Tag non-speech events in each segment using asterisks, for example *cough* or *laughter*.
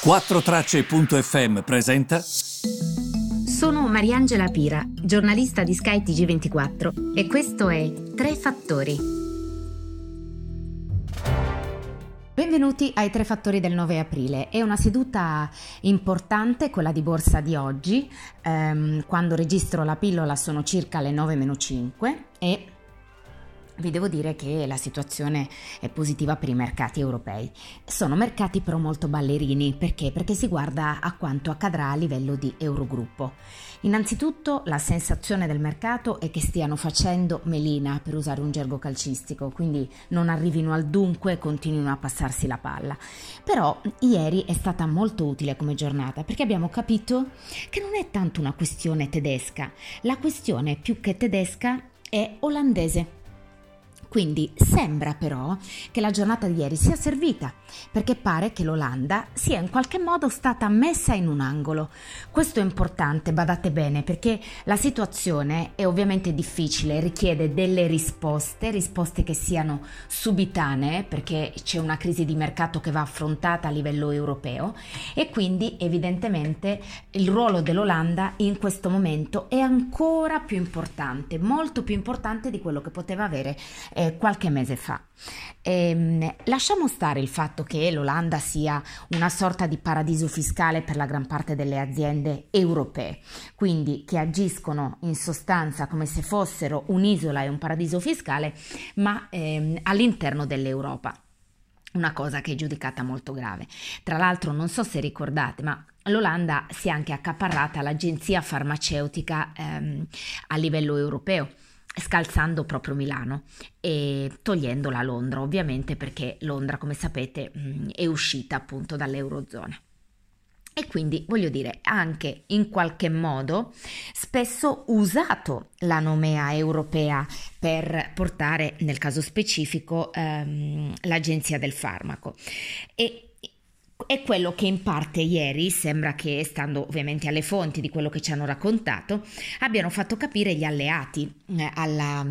4Tracce.fm presenta. Sono Mariangela Pira, giornalista di Sky TG24 e questo è Tre Fattori. Benvenuti ai Tre Fattori del 9 aprile. È una seduta importante quella di borsa di oggi. Ehm, quando registro la pillola sono circa le 9-5 e vi devo dire che la situazione è positiva per i mercati europei. Sono mercati però molto ballerini, perché? Perché si guarda a quanto accadrà a livello di Eurogruppo. Innanzitutto la sensazione del mercato è che stiano facendo melina, per usare un gergo calcistico, quindi non arrivino al dunque e continuino a passarsi la palla. Però ieri è stata molto utile come giornata, perché abbiamo capito che non è tanto una questione tedesca, la questione più che tedesca è olandese. Quindi sembra però che la giornata di ieri sia servita, perché pare che l'Olanda sia in qualche modo stata messa in un angolo. Questo è importante, badate bene, perché la situazione è ovviamente difficile, richiede delle risposte, risposte che siano subitanee, perché c'è una crisi di mercato che va affrontata a livello europeo e quindi evidentemente il ruolo dell'Olanda in questo momento è ancora più importante, molto più importante di quello che poteva avere eh, qualche mese fa. E, ehm, lasciamo stare il fatto che l'Olanda sia una sorta di paradiso fiscale per la gran parte delle aziende europee, quindi che agiscono in sostanza come se fossero un'isola e un paradiso fiscale, ma ehm, all'interno dell'Europa una cosa che è giudicata molto grave. Tra l'altro, non so se ricordate, ma l'Olanda si è anche accaparrata l'agenzia farmaceutica ehm, a livello europeo scalzando proprio Milano e togliendola a Londra, ovviamente perché Londra, come sapete, mm, è uscita appunto dall'Eurozona. E quindi voglio dire, anche in qualche modo spesso usato la nomea europea per portare, nel caso specifico, ehm, l'agenzia del farmaco. E è quello che in parte ieri sembra che, stando ovviamente alle fonti di quello che ci hanno raccontato, abbiano fatto capire gli alleati eh, alla,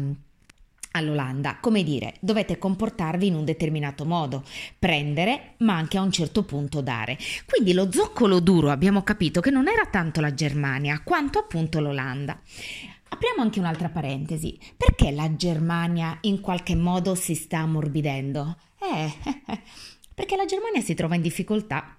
all'Olanda. Come dire, dovete comportarvi in un determinato modo, prendere, ma anche a un certo punto dare. Quindi lo zoccolo duro abbiamo capito che non era tanto la Germania, quanto appunto l'Olanda. Apriamo anche un'altra parentesi. Perché la Germania in qualche modo si sta ammorbidendo? Eh, *laughs* perché la Germania si trova in difficoltà.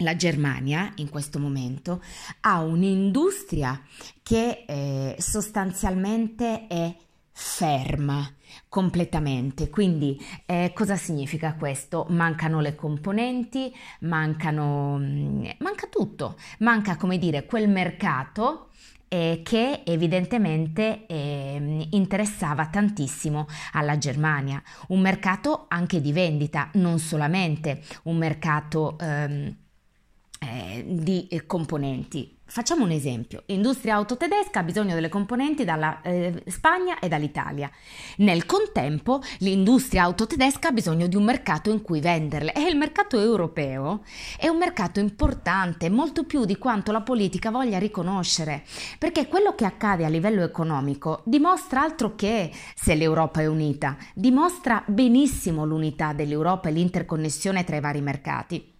La Germania in questo momento ha un'industria che eh, sostanzialmente è ferma completamente. Quindi eh, cosa significa questo? Mancano le componenti, mancano, mm, manca tutto, manca come dire quel mercato eh, che evidentemente eh, interessava tantissimo alla Germania, un mercato anche di vendita, non solamente un mercato ehm, eh, di componenti. Facciamo un esempio, l'industria auto tedesca ha bisogno delle componenti dalla eh, Spagna e dall'Italia. Nel contempo l'industria auto tedesca ha bisogno di un mercato in cui venderle e il mercato europeo è un mercato importante, molto più di quanto la politica voglia riconoscere, perché quello che accade a livello economico dimostra altro che se l'Europa è unita, dimostra benissimo l'unità dell'Europa e l'interconnessione tra i vari mercati.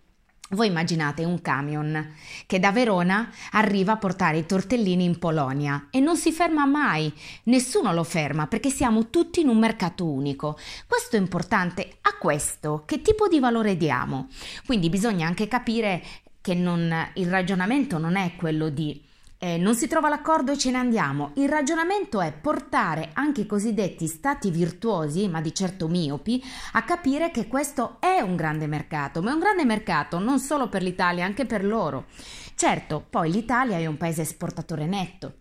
Voi immaginate un camion che da Verona arriva a portare i tortellini in Polonia e non si ferma mai, nessuno lo ferma perché siamo tutti in un mercato unico. Questo è importante. A questo che tipo di valore diamo? Quindi bisogna anche capire che non, il ragionamento non è quello di eh, non si trova l'accordo e ce ne andiamo. Il ragionamento è portare anche i cosiddetti stati virtuosi, ma di certo miopi, a capire che questo è un grande mercato, ma è un grande mercato non solo per l'Italia, anche per loro. Certo, poi l'Italia è un paese esportatore netto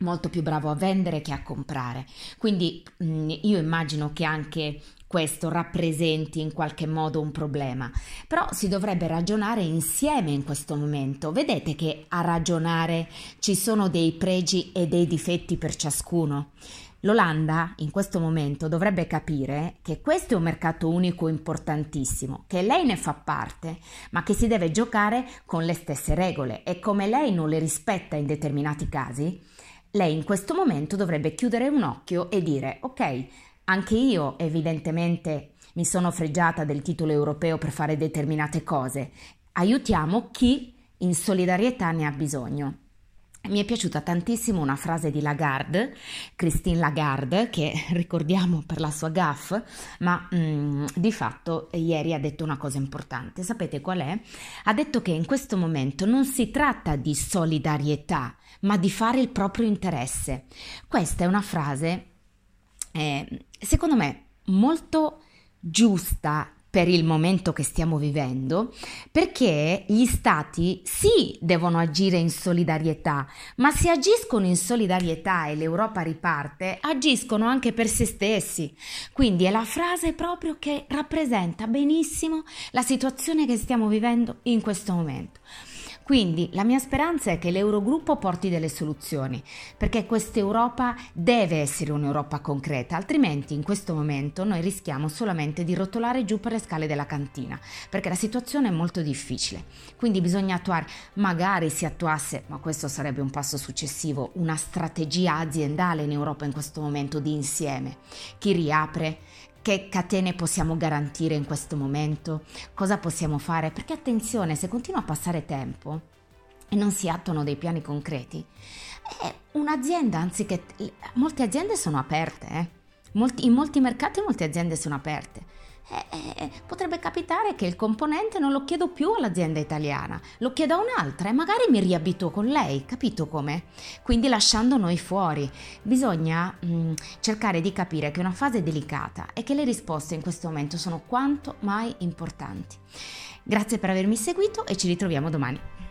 molto più bravo a vendere che a comprare. Quindi mm, io immagino che anche questo rappresenti in qualche modo un problema, però si dovrebbe ragionare insieme in questo momento. Vedete che a ragionare ci sono dei pregi e dei difetti per ciascuno. L'Olanda in questo momento dovrebbe capire che questo è un mercato unico importantissimo, che lei ne fa parte, ma che si deve giocare con le stesse regole e come lei non le rispetta in determinati casi, lei in questo momento dovrebbe chiudere un occhio e dire ok, anche io evidentemente mi sono fregiata del titolo europeo per fare determinate cose. aiutiamo chi in solidarietà ne ha bisogno. Mi è piaciuta tantissimo una frase di Lagarde, Christine Lagarde, che *laughs* ricordiamo per la sua gaff, ma mh, mm, di fatto ieri ha detto una cosa importante. Sapete qual è? Ha detto che in questo momento non si tratta di solidarietà, ma di fare il proprio interesse. Questa è una frase, eh, secondo me, molto giusta per il momento che stiamo vivendo, perché gli stati sì devono agire in solidarietà, ma se agiscono in solidarietà e l'Europa riparte, agiscono anche per se stessi. Quindi è la frase proprio che rappresenta benissimo la situazione che stiamo vivendo in questo momento. Quindi la mia speranza è che l'Eurogruppo porti delle soluzioni, perché questa Europa deve essere un'Europa concreta, altrimenti in questo momento noi rischiamo solamente di rotolare giù per le scale della cantina, perché la situazione è molto difficile. Quindi bisogna attuare, magari si attuasse, ma questo sarebbe un passo successivo, una strategia aziendale in Europa in questo momento di insieme. Chi riapre, che catene possiamo garantire in questo momento? Cosa possiamo fare? Perché attenzione, se continua a passare tempo e non si attuano dei piani concreti, eh, un'azienda, anziché... Molte aziende sono aperte, eh? molti, in molti mercati molte aziende sono aperte eh, eh, potrebbe capitare che il componente non lo chiedo più all'azienda italiana, lo chiedo a un'altra e magari mi riabito con lei, capito come? Quindi lasciando noi fuori. Bisogna mh, mm, cercare di capire che è una fase delicata e che le risposte in questo momento sono quanto mai importanti. Grazie per avermi seguito e ci ritroviamo domani.